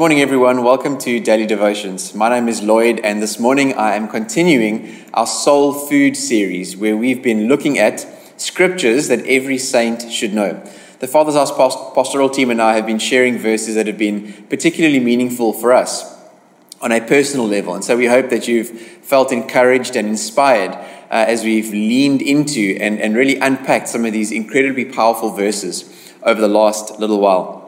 morning, everyone. Welcome to Daily Devotions. My name is Lloyd, and this morning I am continuing our Soul Food series where we've been looking at scriptures that every saint should know. The Father's House pastoral team and I have been sharing verses that have been particularly meaningful for us on a personal level. And so we hope that you've felt encouraged and inspired uh, as we've leaned into and, and really unpacked some of these incredibly powerful verses over the last little while.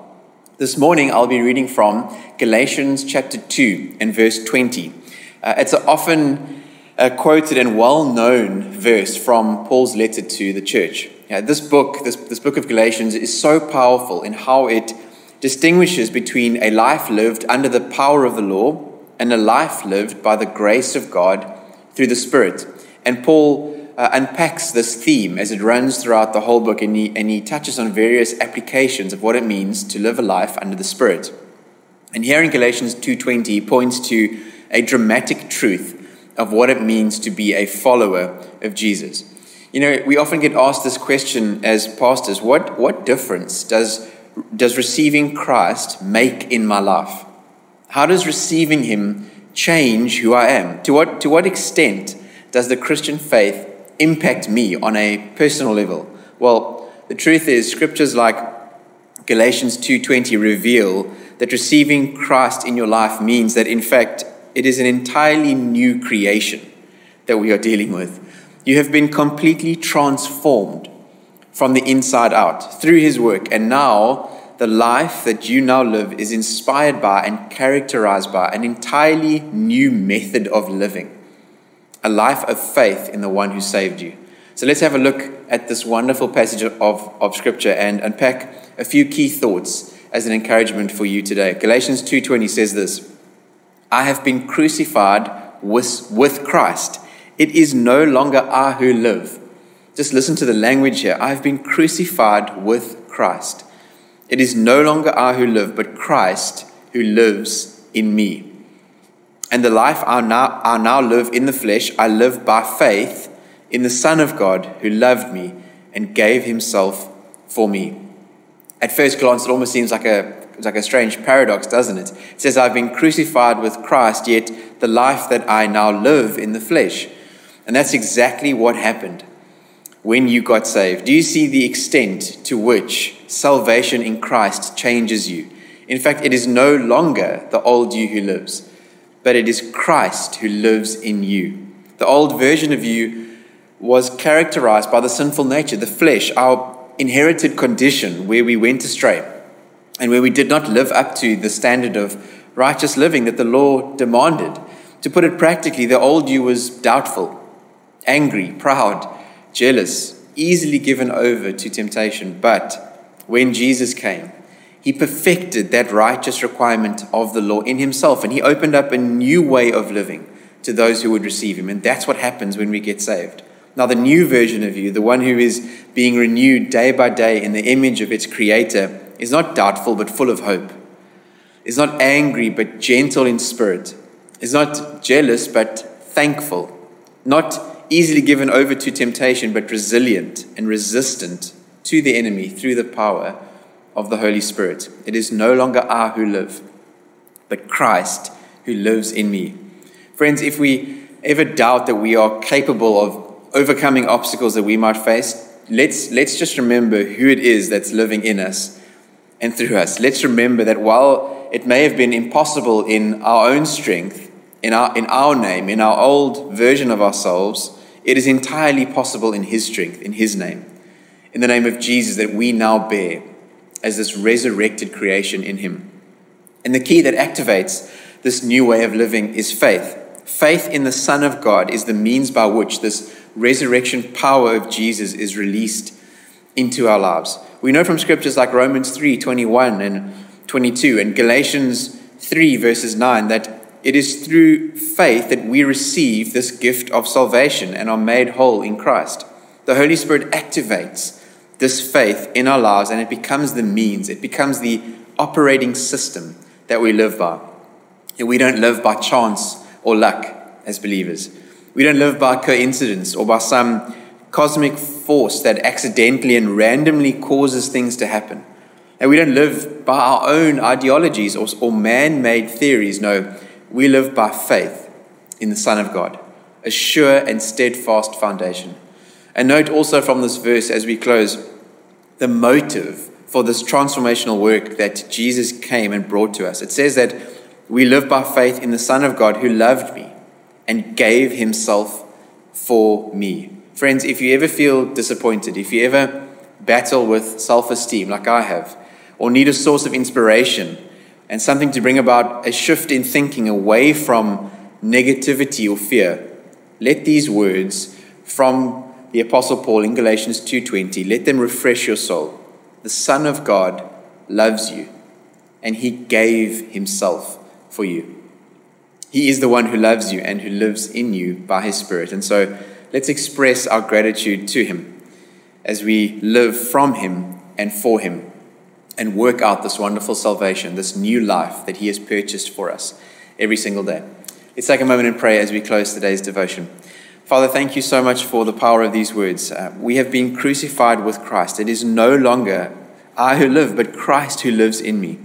This morning, I'll be reading from Galatians chapter 2 and verse 20. Uh, it's an often uh, quoted and well known verse from Paul's letter to the church. Uh, this book, this, this book of Galatians, is so powerful in how it distinguishes between a life lived under the power of the law and a life lived by the grace of God through the Spirit. And Paul uh, unpacks this theme as it runs throughout the whole book, and he, and he touches on various applications of what it means to live a life under the Spirit. And here in Galatians 2.20, he points to a dramatic truth of what it means to be a follower of Jesus. You know, we often get asked this question as pastors what, what difference does, does receiving Christ make in my life? How does receiving Him change who I am? To what, to what extent does the Christian faith impact me on a personal level? Well, the truth is scriptures like Galatians 2:20 reveal that receiving Christ in your life means that in fact it is an entirely new creation that we are dealing with. You have been completely transformed from the inside out through his work and now the life that you now live is inspired by and characterized by an entirely new method of living a life of faith in the one who saved you. So let's have a look at this wonderful passage of, of Scripture and unpack a few key thoughts as an encouragement for you today. Galatians 2.20 says this, I have been crucified with, with Christ. It is no longer I who live. Just listen to the language here. I have been crucified with Christ. It is no longer I who live, but Christ who lives in me. And the life I now, I now live in the flesh, I live by faith in the Son of God who loved me and gave himself for me. At first glance, it almost seems like a, like a strange paradox, doesn't it? It says, I've been crucified with Christ, yet the life that I now live in the flesh. And that's exactly what happened when you got saved. Do you see the extent to which salvation in Christ changes you? In fact, it is no longer the old you who lives but it is Christ who lives in you. The old version of you was characterized by the sinful nature, the flesh, our inherited condition where we went astray and where we did not live up to the standard of righteous living that the law demanded. To put it practically, the old you was doubtful, angry, proud, jealous, easily given over to temptation. But when Jesus came, he perfected that righteous requirement of the law in himself, and he opened up a new way of living to those who would receive him. And that's what happens when we get saved. Now, the new version of you, the one who is being renewed day by day in the image of its creator, is not doubtful but full of hope, is not angry but gentle in spirit, is not jealous but thankful, not easily given over to temptation but resilient and resistant to the enemy through the power of the Holy Spirit. It is no longer I who live, but Christ who lives in me. Friends, if we ever doubt that we are capable of overcoming obstacles that we might face, let's, let's just remember who it is that's living in us and through us. Let's remember that while it may have been impossible in our own strength, in our, in our name, in our old version of ourselves, it is entirely possible in His strength, in His name, in the name of Jesus that we now bear as this resurrected creation in Him. And the key that activates this new way of living is faith. Faith in the Son of God is the means by which this resurrection power of Jesus is released into our lives. We know from scriptures like Romans 3 21 and 22 and Galatians 3 verses 9 that it is through faith that we receive this gift of salvation and are made whole in Christ. The Holy Spirit activates this faith in our lives and it becomes the means, it becomes the operating system that we live by. We don't live by chance or luck as believers. We don't live by coincidence or by some cosmic force that accidentally and randomly causes things to happen. And we don't live by our own ideologies or, or man made theories. No, we live by faith in the Son of God, a sure and steadfast foundation. And note also from this verse as we close the motive for this transformational work that Jesus came and brought to us. It says that we live by faith in the Son of God who loved me and gave himself for me. Friends, if you ever feel disappointed, if you ever battle with self esteem like I have, or need a source of inspiration and something to bring about a shift in thinking away from negativity or fear, let these words from the apostle Paul in Galatians 2:20 let them refresh your soul. The Son of God loves you and he gave himself for you. He is the one who loves you and who lives in you by his spirit. And so let's express our gratitude to him as we live from him and for him and work out this wonderful salvation, this new life that he has purchased for us every single day. Let's take a moment and pray as we close today's devotion. Father, thank you so much for the power of these words. Uh, we have been crucified with Christ. It is no longer I who live, but Christ who lives in me.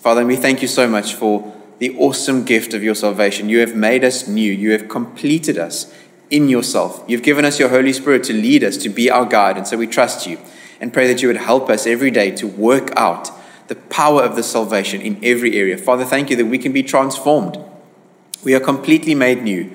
Father, we thank you so much for the awesome gift of your salvation. You have made us new, you have completed us in yourself. You've given us your Holy Spirit to lead us, to be our guide. And so we trust you and pray that you would help us every day to work out the power of the salvation in every area. Father, thank you that we can be transformed we are completely made new.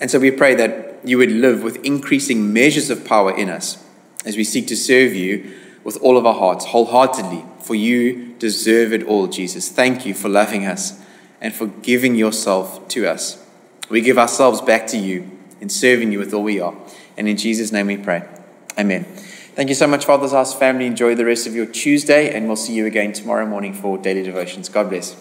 And so we pray that you would live with increasing measures of power in us as we seek to serve you with all of our hearts, wholeheartedly. For you deserve it all, Jesus. Thank you for loving us and for giving yourself to us. We give ourselves back to you in serving you with all we are. And in Jesus' name we pray. Amen. Thank you so much, Father's House family. Enjoy the rest of your Tuesday, and we'll see you again tomorrow morning for daily devotions. God bless.